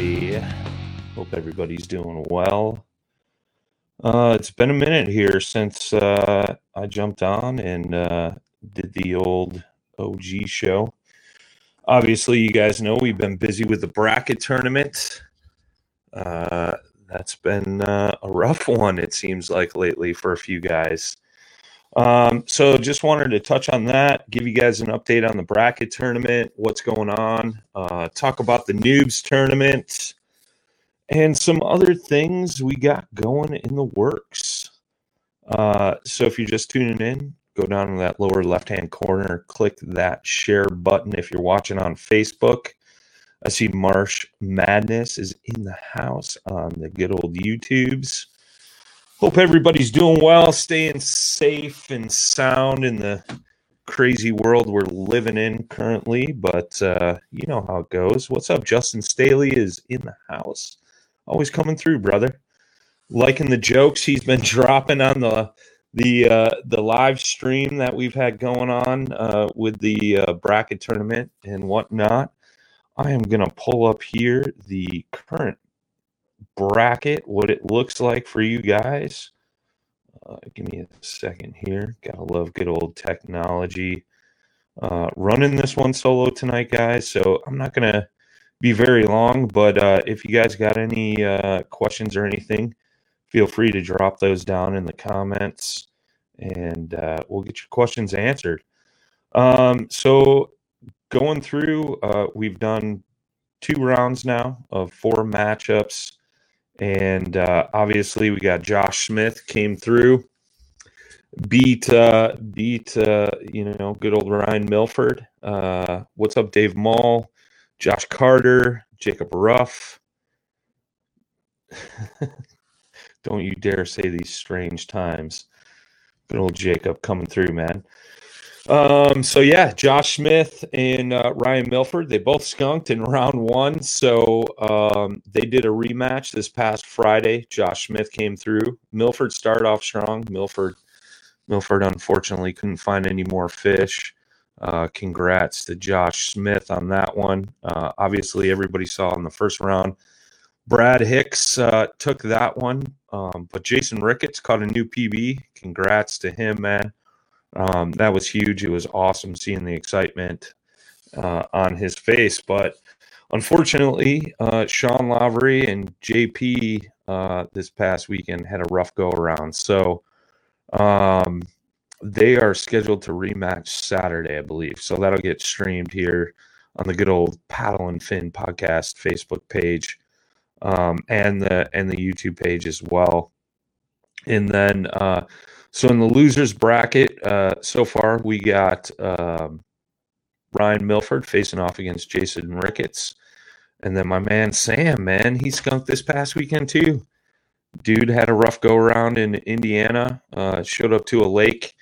Everybody? Hope everybody's doing well. Uh, it's been a minute here since uh, I jumped on and uh, did the old OG show. Obviously, you guys know we've been busy with the bracket tournament. Uh, that's been uh, a rough one, it seems like, lately for a few guys. Um, so just wanted to touch on that, give you guys an update on the bracket tournament, what's going on, uh, talk about the noobs tournament, and some other things we got going in the works. Uh, so if you're just tuning in, go down in that lower left hand corner, click that share button if you're watching on Facebook. I see Marsh Madness is in the house on the good old YouTubes. Hope everybody's doing well, staying safe and sound in the crazy world we're living in currently. But uh, you know how it goes. What's up? Justin Staley is in the house. Always coming through, brother. Liking the jokes he's been dropping on the the uh, the live stream that we've had going on uh, with the uh, bracket tournament and whatnot. I am gonna pull up here the current bracket, what it looks like for you guys. Uh, give me a second here. Gotta love good old technology. Uh, running this one solo tonight, guys. So I'm not gonna be very long, but uh, if you guys got any uh, questions or anything, feel free to drop those down in the comments, and uh, we'll get your questions answered. Um, so going through, uh, we've done two rounds now of four matchups. And uh, obviously, we got Josh Smith came through, beat uh, beat uh, you know good old Ryan Milford. Uh, what's up, Dave Mall, Josh Carter, Jacob Ruff. Don't you dare say these strange times. Good old Jacob coming through, man. Um, so yeah, Josh Smith and uh, Ryan Milford, they both skunked in round one. So um, they did a rematch this past Friday. Josh Smith came through. Milford started off strong. Milford Milford unfortunately couldn't find any more fish. Uh, congrats to Josh Smith on that one. Uh, obviously, everybody saw in the first round. Brad Hicks uh, took that one, um, but Jason Ricketts caught a new PB. Congrats to him, man. Um, that was huge. It was awesome seeing the excitement uh, on his face. But unfortunately, uh, Sean Lavery and JP uh, this past weekend had a rough go around. So um, they are scheduled to rematch Saturday, I believe. So that'll get streamed here on the good old Paddle and Fin podcast Facebook page um, and the and the YouTube page as well. And then uh, so in the losers bracket, uh, so far we got um, Ryan Milford facing off against Jason Ricketts. And then my man Sam, man, he skunked this past weekend too. Dude had a rough go around in Indiana, uh, showed up to a lake,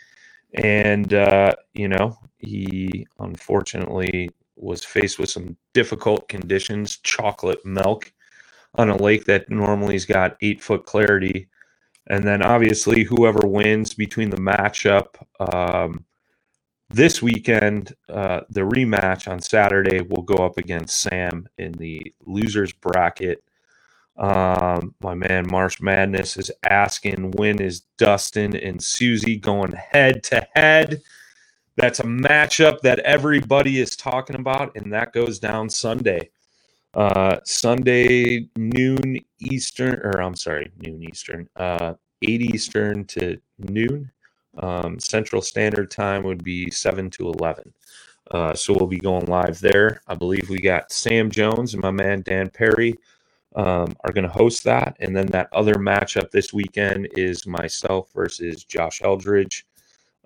and, uh, you know, he unfortunately was faced with some difficult conditions chocolate milk on a lake that normally's got eight foot clarity. And then obviously, whoever wins between the matchup, um, this weekend, uh, the rematch on Saturday will go up against Sam in the losers bracket. Um, my man Marsh Madness is asking when is Dustin and Susie going head to head? That's a matchup that everybody is talking about, and that goes down Sunday. Uh, Sunday noon Eastern, or I'm sorry, noon Eastern, uh, 8 Eastern to noon um, Central Standard Time would be 7 to 11. Uh, so we'll be going live there. I believe we got Sam Jones and my man Dan Perry um, are going to host that. And then that other matchup this weekend is myself versus Josh Eldridge.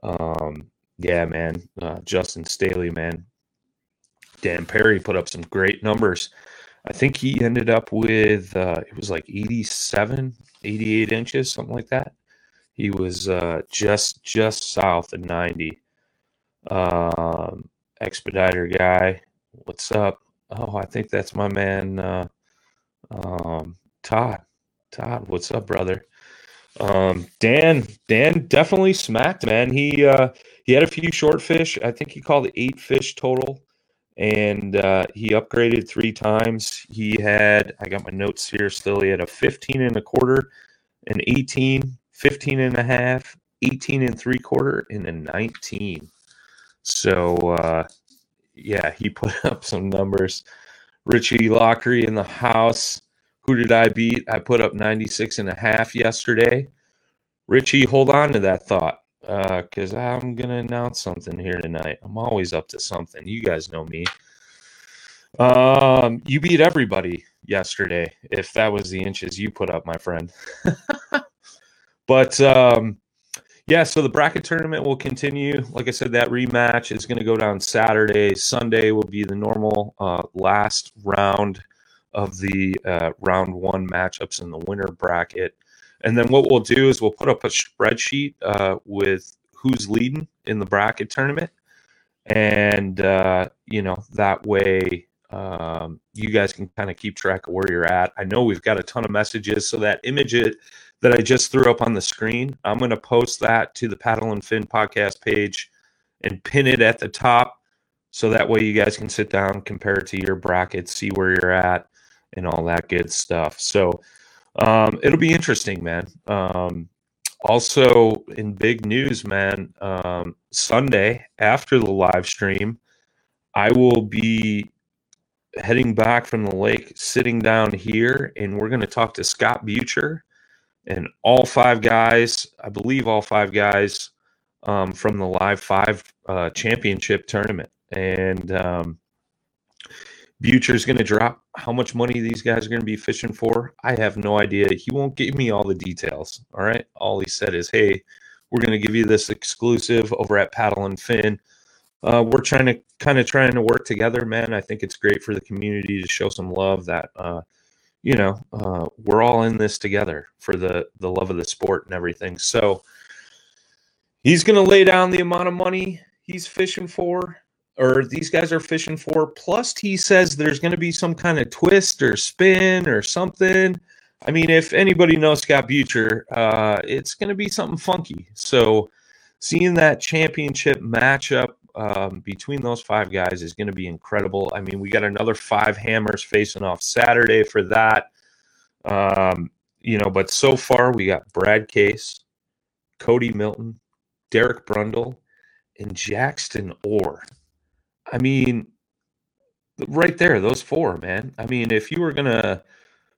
Um, yeah, man. Uh, Justin Staley, man. Dan Perry put up some great numbers. I think he ended up with, uh, it was like 87, 88 inches, something like that. He was uh, just just south of 90. Um, expediter guy, what's up? Oh, I think that's my man uh, um, Todd. Todd, what's up, brother? Um, Dan, Dan definitely smacked, man. He uh, he had a few short fish. I think he called eight fish total, and uh, he upgraded three times. He had, I got my notes here still. He had a 15 and a quarter, an 18, 15 and a half, 18 and three quarter, and a 19. So, uh, yeah, he put up some numbers. Richie Lockery in the house. Who did I beat? I put up 96 and a half yesterday. Richie, hold on to that thought because uh, I'm to announce something here tonight. I'm always up to something. You guys know me. Um, you beat everybody yesterday, if that was the inches you put up, my friend. But um, yeah, so the bracket tournament will continue. Like I said, that rematch is going to go down Saturday. Sunday will be the normal uh, last round of the uh, round one matchups in the winner bracket. And then what we'll do is we'll put up a spreadsheet uh, with who's leading in the bracket tournament. And, uh, you know, that way um, you guys can kind of keep track of where you're at. I know we've got a ton of messages, so that image it that I just threw up on the screen. I'm going to post that to the Paddle and Fin podcast page and pin it at the top so that way you guys can sit down, compare it to your brackets, see where you're at, and all that good stuff. So um, it'll be interesting, man. Um, also, in big news, man, um, Sunday after the live stream, I will be heading back from the lake, sitting down here, and we're going to talk to Scott Butcher and all five guys, I believe all five guys um, from the Live Five uh, Championship tournament. And um, Butcher's going to drop how much money these guys are going to be fishing for. I have no idea. He won't give me all the details. All right. All he said is, hey, we're going to give you this exclusive over at Paddle and Fin. Uh, we're trying to kind of trying to work together, man. I think it's great for the community to show some love that uh, you know, uh, we're all in this together for the the love of the sport and everything. So he's going to lay down the amount of money he's fishing for, or these guys are fishing for. Plus, he says there's going to be some kind of twist or spin or something. I mean, if anybody knows Scott Butcher, uh, it's going to be something funky. So seeing that championship matchup um, between those five guys is going to be incredible. I mean, we got another five hammers facing off Saturday for that. Um, you know, but so far we got Brad Case, Cody Milton, Derek Brundle, and Jackson Orr. I mean, right there, those four, man. I mean, if you were gonna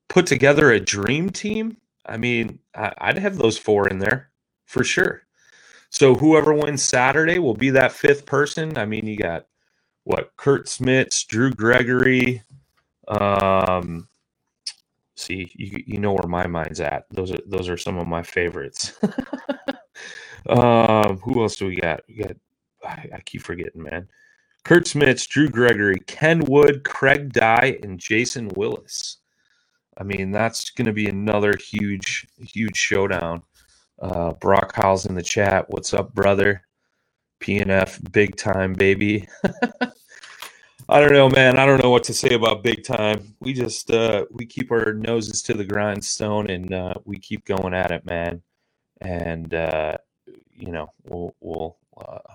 put together a dream team, I mean, I'd have those four in there for sure. So whoever wins Saturday will be that fifth person. I mean, you got what Kurt Smits, Drew Gregory. Um, see, you, you know where my mind's at. Those are those are some of my favorites. um, who else do we got? We got. I, I keep forgetting, man. Kurt Smits, Drew Gregory, Ken Wood, Craig Dye, and Jason Willis. I mean, that's going to be another huge, huge showdown. Uh, Brock Howell's in the chat. What's up, brother? PNF, big time, baby. I don't know, man. I don't know what to say about big time. We just uh, we keep our noses to the grindstone and uh, we keep going at it, man. And uh, you know, we'll we'll uh,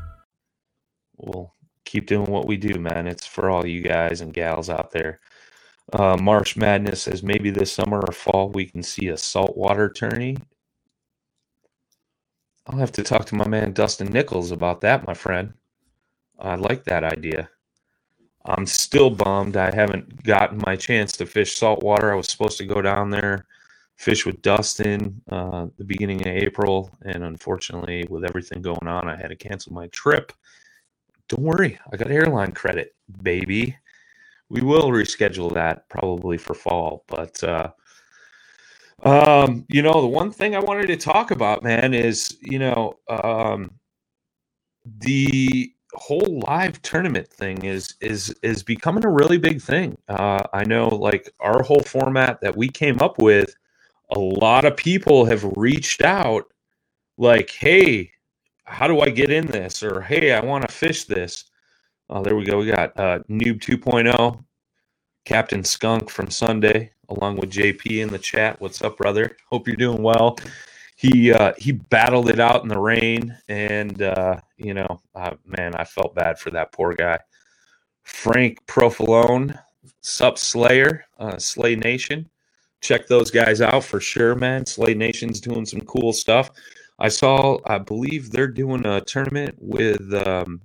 we'll keep doing what we do, man. It's for all you guys and gals out there. Uh, Marsh Madness says maybe this summer or fall we can see a saltwater tourney. I'll have to talk to my man Dustin Nichols about that, my friend. I like that idea. I'm still bummed I haven't gotten my chance to fish saltwater. I was supposed to go down there, fish with Dustin uh, the beginning of April, and unfortunately, with everything going on, I had to cancel my trip don't worry, I got airline credit, baby. We will reschedule that probably for fall, but uh, um, you know, the one thing I wanted to talk about, man, is you know, um, the whole live tournament thing is is is becoming a really big thing. Uh, I know, like our whole format that we came up with, a lot of people have reached out, like, "Hey, how do I get in this? Or hey, I want to fish this. Oh, there we go. We got uh, Noob 2.0, Captain Skunk from Sunday, along with JP in the chat. What's up, brother? Hope you're doing well. He uh, he battled it out in the rain, and uh, you know, uh, man, I felt bad for that poor guy. Frank Profilone, Sup Slayer, uh, Slay Nation. Check those guys out for sure, man. Slay Nation's doing some cool stuff. I saw, I believe they're doing a tournament with um,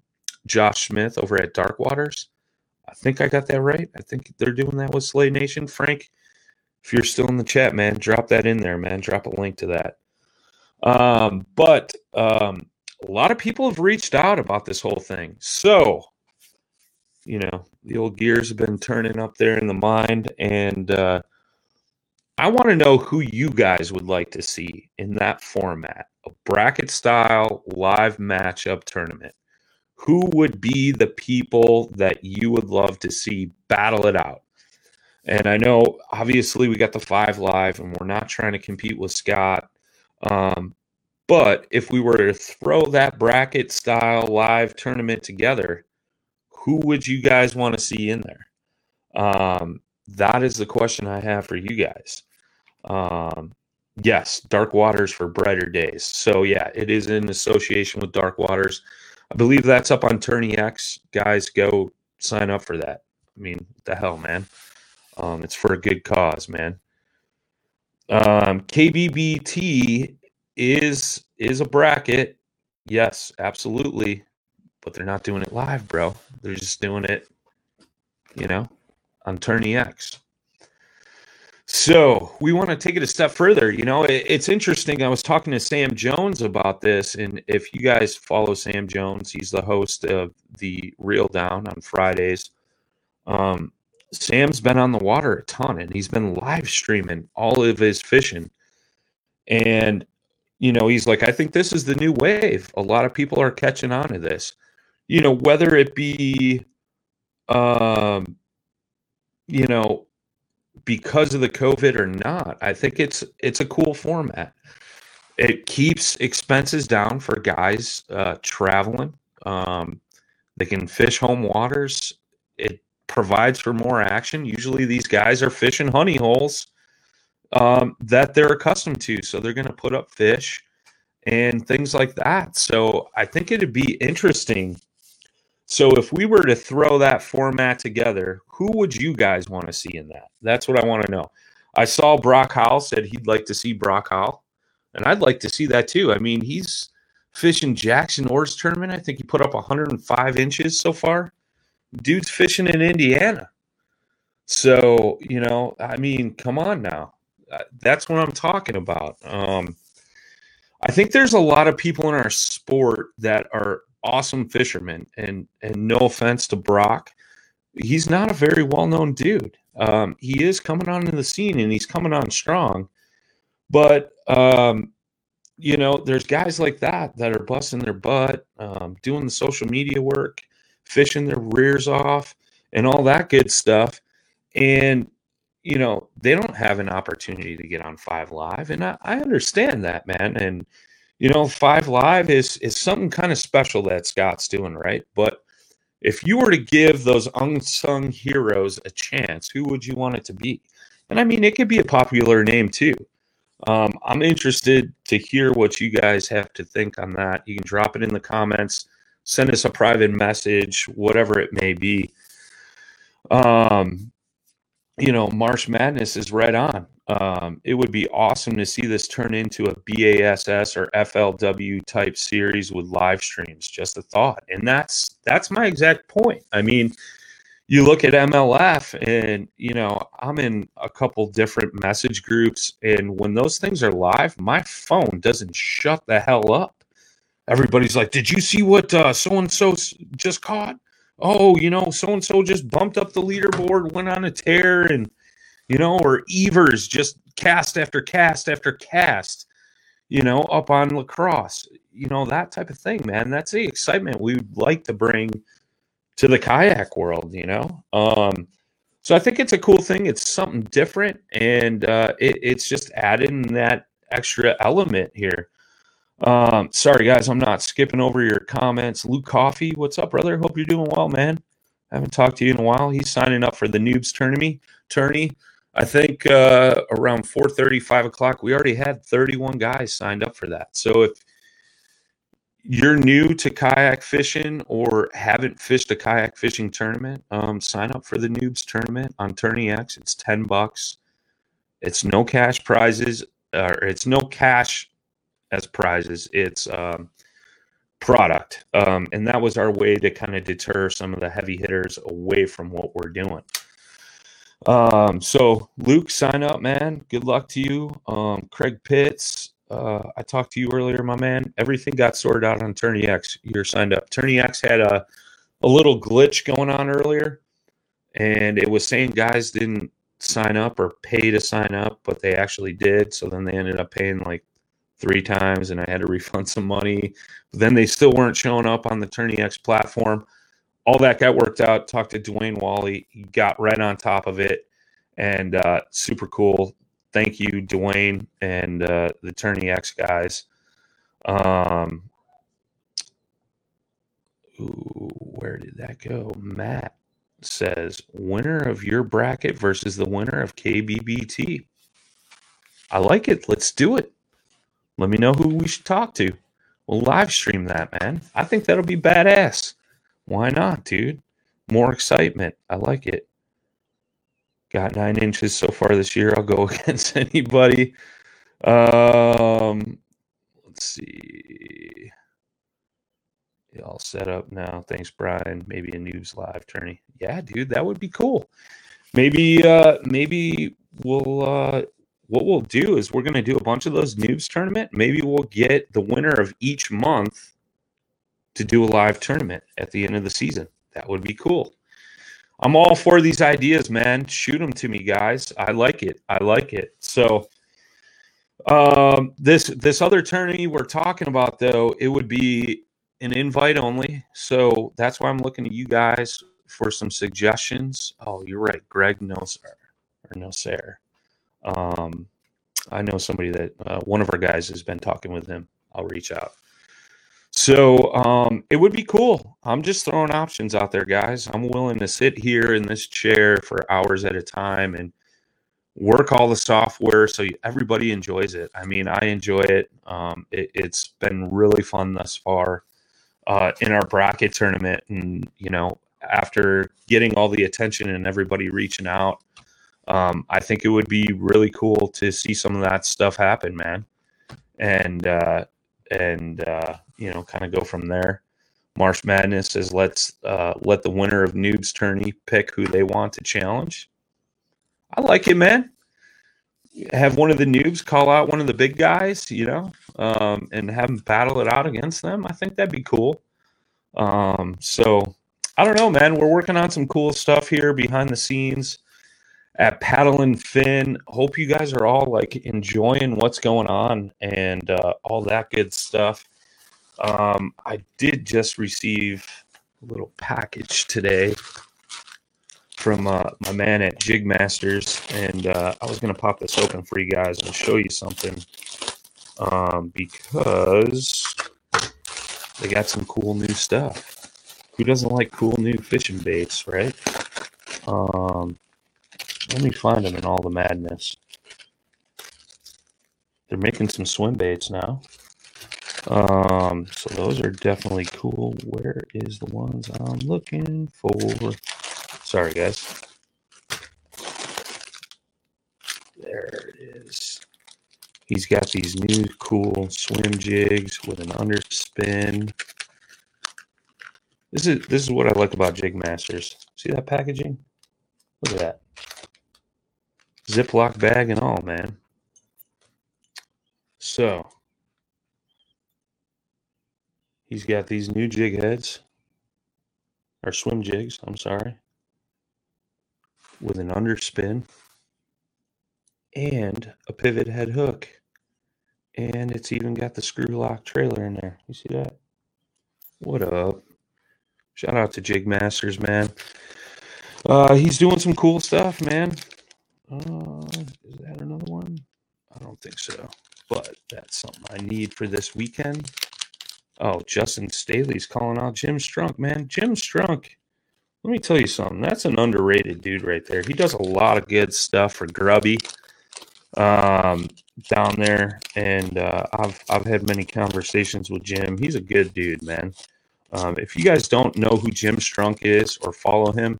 Josh Smith over at Dark Waters. I think I got that right. I think they're doing that with Slay Nation. Frank, if you're still in the chat, man, drop that in there, man. Drop a link to that. Um, but um, a lot of people have reached out about this whole thing. So, you know, the old gears have been turning up there in the mind, and uh, I want to know who you guys would like to see in that format a bracket style live matchup tournament. Who would be the people that you would love to see battle it out? And I know obviously we got the five live and we're not trying to compete with Scott. Um, but if we were to throw that bracket style live tournament together, who would you guys want to see in there? Um, that is the question I have for you guys. Um, yes, Dark Waters for Brighter Days. So yeah, it is in association with Dark Waters. I believe that's up on Tourney X. Guys, go sign up for that. I mean, the hell, man. Um, it's for a good cause, man. Um, KBBT is is a bracket. Yes, absolutely. But they're not doing it live, bro. They're just doing it, you know, on Tourney X. So we want to take it a step further. You know, it, it's interesting. I was talking to Sam Jones about this, and if you guys follow Sam Jones, he's the host of the Reel Down on Fridays. Um, Sam's been on the water a ton, and he's been live streaming all of his fishing. And you know, he's like, I think this is the new wave. A lot of people are catching on to this. You know, whether it be, um, you know, because of the COVID or not, I think it's it's a cool format. It keeps expenses down for guys uh, traveling. Um, they can fish home waters. It provides for more action. Usually, these guys are fishing honey holes um, that they're accustomed to. So they're going to put up fish and things like that. So I think it'd be interesting. So if we were to throw that format together, who would you guys want to see in that? That's what I want to know. I saw Brock Howell said he'd like to see Brock Howell, and I'd like to see that too. I mean, he's fishing Jackson Orr's tournament. I think he put up 105 inches so far. Dude's fishing in Indiana. So, you know, I mean, come on now. Uh, that's what I'm talking about. Um, I think there's a lot of people in our sport that are awesome fishermen, and and no offense to Brock, he's not a very well known dude. Um, he is coming on in the scene, and he's coming on strong. But um, you know, there's guys like that that are busting their butt, um, doing the social media work, fishing their rears off, and all that good stuff. And you know, they don't have an opportunity to get on Five Live, and I, I understand that, man. And you know, Five Live is is something kind of special that Scott's doing, right? But if you were to give those unsung heroes a chance, who would you want it to be? And I mean, it could be a popular name too. Um, I'm interested to hear what you guys have to think on that. You can drop it in the comments, send us a private message, whatever it may be. Um, you know, March Madness is right on. Um, it would be awesome to see this turn into a BASS or FLW type series with live streams. Just a thought, and that's that's my exact point. I mean, you look at MLF, and you know, I'm in a couple different message groups, and when those things are live, my phone doesn't shut the hell up. Everybody's like, "Did you see what so and so just caught?" Oh, you know, so and so just bumped up the leaderboard, went on a tear, and you know, or Evers just cast after cast after cast, you know, up on La Crosse, you know, that type of thing, man. That's the excitement we would like to bring to the kayak world, you know. Um, so I think it's a cool thing. It's something different, and uh, it, it's just adding that extra element here. Um, sorry guys, I'm not skipping over your comments. Luke Coffee, what's up, brother? Hope you're doing well, man. I Haven't talked to you in a while. He's signing up for the noobs tourney. Tourney. I think uh, around 4:30, 5 o'clock. We already had 31 guys signed up for that. So if you're new to kayak fishing or haven't fished a kayak fishing tournament, um, sign up for the noobs tournament on Tourney X. It's 10 bucks. It's no cash prizes, or it's no cash as prizes. It's um, product, um, and that was our way to kind of deter some of the heavy hitters away from what we're doing. Um, so Luke, sign up, man. Good luck to you. Um, Craig Pitts, uh, I talked to you earlier, my man. Everything got sorted out on Tourney X. You're signed up. Tourney X had a a little glitch going on earlier, and it was saying guys didn't sign up or pay to sign up, but they actually did. So then they ended up paying like three times and I had to refund some money. But then they still weren't showing up on the Tourney X platform. All that got worked out. Talked to Dwayne Wally. He got right on top of it and uh, super cool. Thank you, Dwayne and uh, the Tourney X guys. Um, ooh, where did that go? Matt says winner of your bracket versus the winner of KBBT. I like it. Let's do it. Let me know who we should talk to. We'll live stream that, man. I think that'll be badass. Why not, dude? More excitement. I like it. Got nine inches so far this year. I'll go against anybody. Um, let's see. All set up now. Thanks, Brian. Maybe a noobs live tourney. Yeah, dude, that would be cool. Maybe, uh, maybe we'll uh, what we'll do is we're going to do a bunch of those noobs tournament. Maybe we'll get the winner of each month to do a live tournament at the end of the season. That would be cool. I'm all for these ideas, man. Shoot them to me, guys. I like it. I like it. So, Um, this this other tourney we're talking about though, it would be an invite only. So that's why I'm looking at you guys for some suggestions. Oh, you're right, Greg Noser or Noser. Um, I know somebody that uh, one of our guys has been talking with him. I'll reach out. So um, it would be cool. I'm just throwing options out there, guys. I'm willing to sit here in this chair for hours at a time and work all the software so everybody enjoys it. I mean, I enjoy it. Um, it has been really fun thus far uh, in our bracket tournament, and you know, after getting all the attention and everybody reaching out, um, I think it would be really cool to see some of that stuff happen, man. And uh, and uh, you know, kind of go from there. Marsh Madness says let's uh, let the winner of Noobs Tourney pick who they want to challenge. I like it, man. Have one of the noobs call out one of the big guys, you know, um, and have them battle it out against them. I think that'd be cool. Um, so I don't know, man. We're working on some cool stuff here behind the scenes at Paddle and Fin. Hope you guys are all like enjoying what's going on and uh, all that good stuff. Um, I did just receive a little package today from uh, my man at Jig Masters, and uh, I was gonna pop this open for you guys and show you something um, because they got some cool new stuff. Who doesn't like cool new fishing baits, right? Um, let me find them in all the madness. They're making some swim baits now. Um, so those are definitely cool. Where is the ones I'm looking for? Sorry, guys. There it is. He's got these new cool swim jigs with an underspin. This is this is what I like about Jig Masters. See that packaging? Look at that. Ziploc bag and all, man. So he's got these new jig heads or swim jigs, I'm sorry, with an underspin and a pivot head hook. And it's even got the screw lock trailer in there. You see that? What up? Shout out to Jig Masters, man. Uh, he's doing some cool stuff, man. Uh, is that another one? I don't think so, but that's something I need for this weekend. Oh, Justin Staley's calling out Jim Strunk, man. Jim Strunk, let me tell you something. That's an underrated dude right there. He does a lot of good stuff for Grubby um, down there, and uh, I've I've had many conversations with Jim. He's a good dude, man. Um, if you guys don't know who Jim Strunk is or follow him,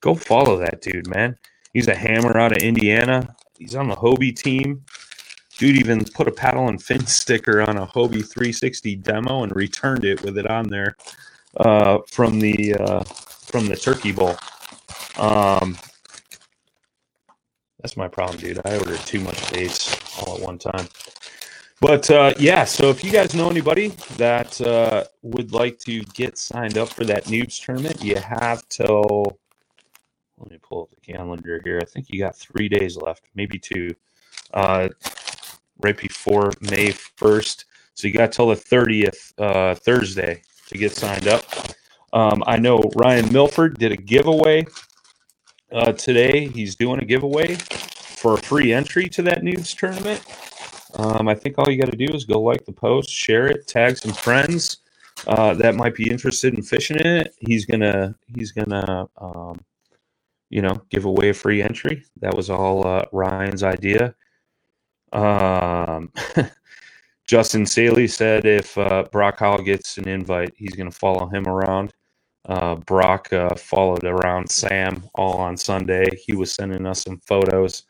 go follow that dude, man. He's a hammer out of Indiana. He's on the Hobie team. Dude even put a paddle and fin sticker on a Hobie 360 demo and returned it with it on there uh, from the uh, from the Turkey Bowl. Um, that's my problem, dude. I ordered too much baits all at one time. But uh, yeah, so if you guys know anybody that uh, would like to get signed up for that noobs tournament, you have till let me pull up the calendar here. I think you got three days left, maybe two, uh, right before May 1st. So you got till the 30th, uh, Thursday, to get signed up. Um, I know Ryan Milford did a giveaway uh, today. He's doing a giveaway for a free entry to that noobs tournament. Um, I think all you got to do is go like the post, share it, tag some friends uh, that might be interested in fishing in it. He's gonna he's gonna um, you know, give away a free entry. That was all uh, Ryan's idea. Um, Justin Staley said if uh, Brock Howell gets an invite, he's going to follow him around. Uh, Brock uh, followed around Sam all on Sunday. He was sending us some photos.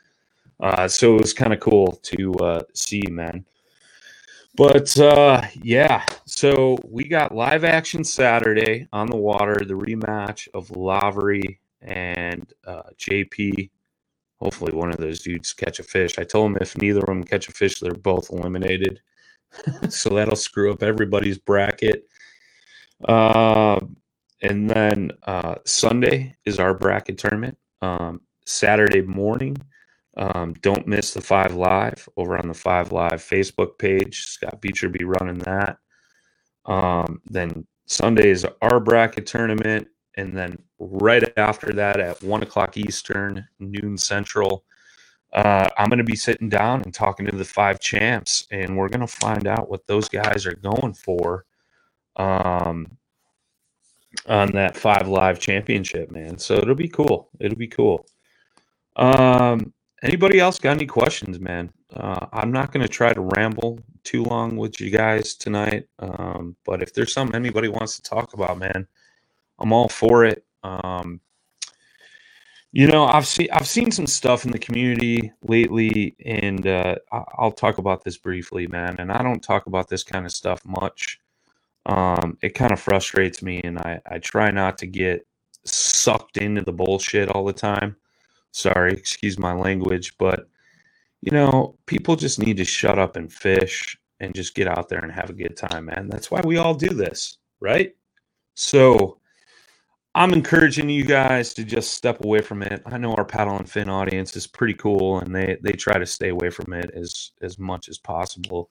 Uh, so it was kind of cool to uh, see, man. But uh, yeah, so we got live action Saturday on the water, the rematch of Lavery and uh, JP. Hopefully, one of those dudes catch a fish. I told him if neither of them catch a fish, they're both eliminated. so that'll screw up everybody's bracket. Uh, and then uh, Sunday is our bracket tournament. Um, Saturday morning, Um, don't miss the Five Live over on the Five Live Facebook page. Scott Beecher be running that. Um, then Sunday is our bracket tournament, and then right after that at one o'clock Eastern, noon Central, uh, I'm going to be sitting down and talking to the five champs, and we're going to find out what those guys are going for um, on that five live championship, man. So it'll be cool. It'll be cool. Um, anybody else got any questions, man? Uh, I'm not going to try to ramble too long with you guys tonight, um, but if there's something anybody wants to talk about, man, I'm all for it. Um, you know, I've seen I've seen some stuff in the community lately, and uh, I'll talk about this briefly, man. And I don't talk about this kind of stuff much. Um, it kind of frustrates me, and I, I try not to get sucked into the bullshit all the time. Sorry, excuse my language, but you know, people just need to shut up and fish and just get out there and have a good time, man. That's why we all do this, right? So I'm encouraging you guys to just step away from it. I know our paddle and fin audience is pretty cool and they they try to stay away from it as as much as possible.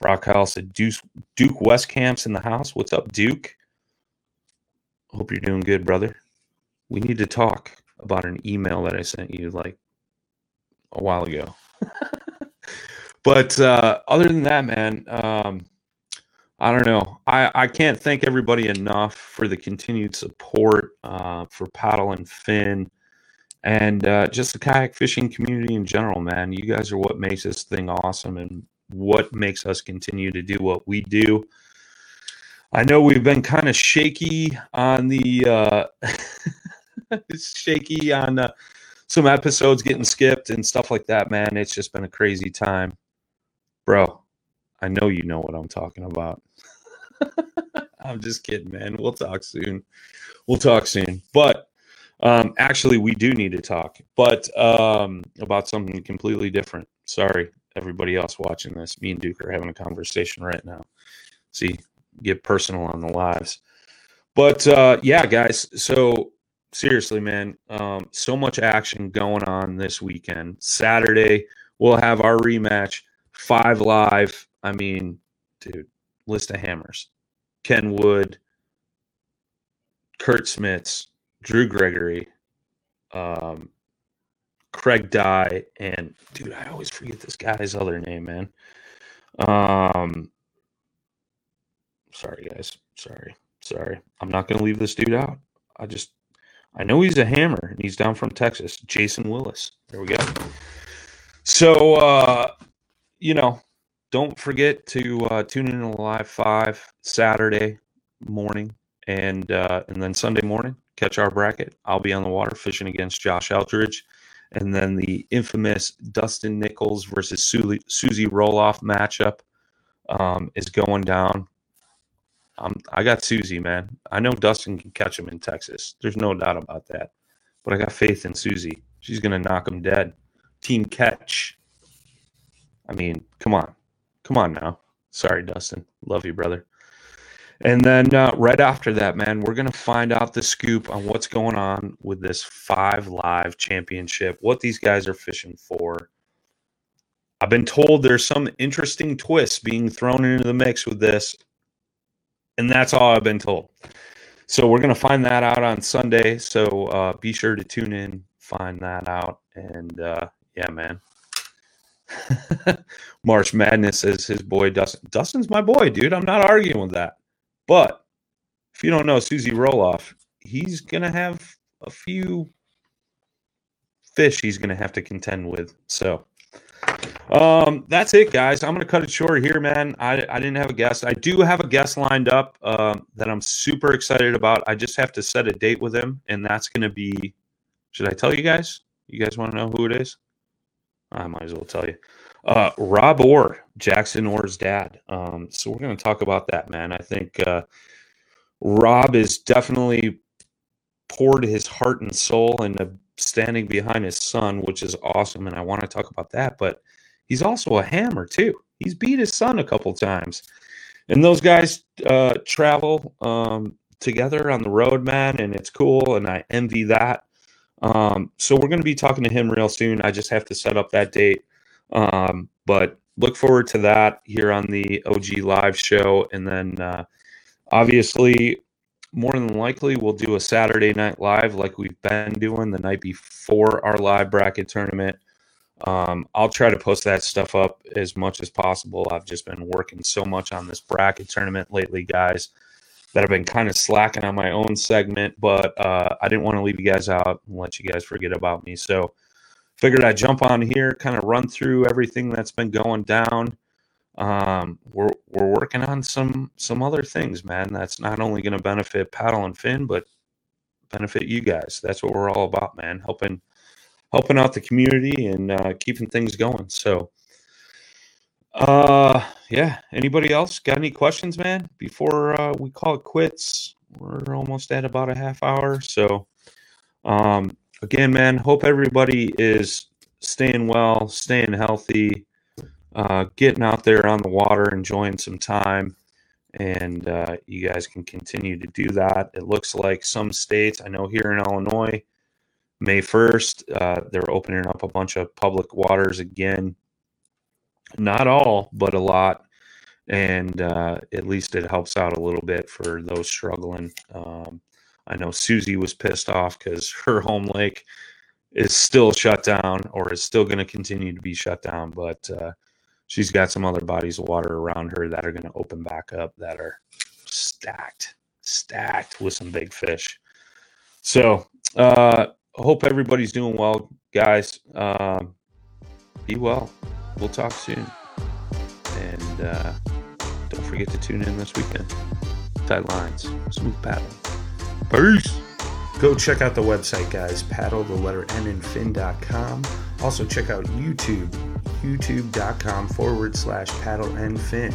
Brock Kyle said Duke, Duke Westcamp's in the house. What's up, Duke? Hope you're doing good, brother. We need to talk about an email that I sent you like a while ago. but uh, other than that, man, um, I don't know. I, I can't thank everybody enough for the continued support uh, for Paddle and Fin and uh, just the kayak fishing community in general, man. You guys are what makes this thing awesome and what makes us continue to do what we do. I know we've been kind of shaky on the uh, shaky on uh, some episodes getting skipped and stuff like that, man. It's just been a crazy time. Bro, I know you know what I'm talking about. I'm just kidding, man. We'll talk soon. We'll talk soon. But um, actually, we do need to talk, but um, about something completely different. Sorry, everybody else watching this. Me and Duke are having a conversation right now. See, get personal on the lives. But uh, yeah, guys. So seriously, man, um, so much action going on this weekend. Saturday, we'll have our rematch, five live. I mean, dude, list of hammers. Ken Wood, Kurt Smits, Drew Gregory, um, Craig Dye, and dude, I always forget this guy's other name, man. Um, sorry, guys. Sorry. Sorry. I'm not going to leave this dude out. I just I know he's a hammer and he's down from Texas. Jason Willis. There we go. So, uh, you know, don't forget to uh, tune in to Live 5 Saturday morning and uh, and then Sunday morning, catch our bracket. I'll be on the water fishing against Josh Eldridge. And then the infamous Dustin Nichols versus Susie Roloff matchup um, is going down. I'm, I got Susie, man. I know Dustin can catch him in Texas. There's no doubt about that. But I got faith in Susie. She's going to knock him dead. Team catch. I mean, come on. Come on now. Sorry, Dustin. Love you, brother. And then uh, right after that, man, we're going to find out the scoop on what's going on with this five live championship, what these guys are fishing for. I've been told there's some interesting twists being thrown into the mix with this and that's all I've been told. So we're gonna find that out on Sunday. So uh, be sure to tune in, find that out, and uh, yeah, man. March Madness is his boy Dustin. Dustin's my boy, dude. I'm not arguing with that. But if you don't know Susie Roloff, he's gonna have a few fish he's gonna have to contend with. So um, that's it, guys. I'm to cut it short here, man. I, I didn't have a guest. I do have a guest lined up um, that I'm super excited about. I just have to set a date with him, and that's to be. Should I tell you guys? You guys want to know who it is? I might as well tell you. Uh, Rob Orr, Jackson Orr's dad. Um, so we're going to talk about that, man. I think uh, Rob is definitely poured his heart and soul into standing behind his son, which is awesome. And I want to talk about that. But he's also a hammer, too. He's beat his son a couple times. And those guys uh, travel um, together on the road, man. And it's cool. And I envy that. Um, so we're going to be talking to him real soon. I just have to set up that date. Um, but look forward to that here on the OG Live show. And then uh, obviously, more than likely, we'll do a Saturday night live like we've been doing the night before our live bracket tournament. Um, I'll try to post that stuff up as much as possible. I've just been working so much on this bracket tournament lately, guys, that I've been kind of slacking on my own segment, but uh, I didn't want to leave you guys out and let you guys forget about me. So figured I'd jump on here, kind of run through everything that's been going down. Um, we're we're working on some some other things, man. That's not only going to benefit Paddle and Fin, but benefit you guys. That's what we're all about, man. Helping helping out the community and uh, keeping things going. So, uh, yeah. Anybody else got any questions, man? Before uh, we call it quits, we're almost at about a half hour. So, um, again, man, hope everybody is staying well, staying healthy, uh, getting out there on the water, enjoying some time. And uh, you guys can continue to do that. It looks like some states, I know here in Illinois, May 1st, uh, they're opening up a bunch of public waters again. Not all, but a lot. And uh, at least it helps out a little bit for those struggling. Um, I know Susie was pissed off because her home lake is still shut down or is still going to continue to be shut down. But uh, she's got some other bodies of water around her that are going to open back up that are stacked, stacked with some big fish. So, uh, hope everybody's doing well, guys. Um, be well. We'll talk soon. And uh, don't forget to tune in this weekend. Tight lines, smooth paddle. Peace. Go check out the website, guys. Paddle the letter N and fin.com. Also, check out YouTube, youtube.com forward slash paddle and fin.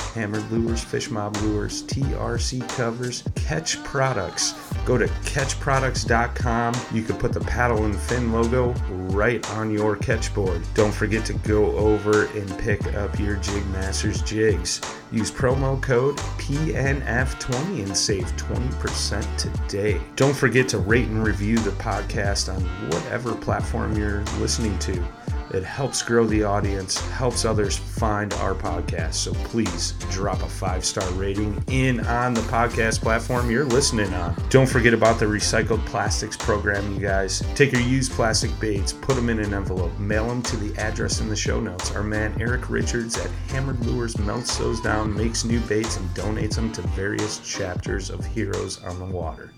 Hammered Lures, Fish Mob Lures, TRC Covers, Catch Products. Go to catchproducts.com. You can put the paddle and fin logo right on your catch board. Don't forget to go over and pick up your Jig Masters jigs. Use promo code PNF20 and save 20% today. Don't forget to rate and review the podcast on whatever platform you're listening to. It helps grow the audience, helps others find our podcast. So please drop a five star rating in on the podcast platform you're listening on. Don't forget about the recycled plastics program, you guys. Take your used plastic baits, put them in an envelope, mail them to the address in the show notes. Our man Eric Richards at Hammered Lures melts those down, makes new baits, and donates them to various chapters of Heroes on the Water.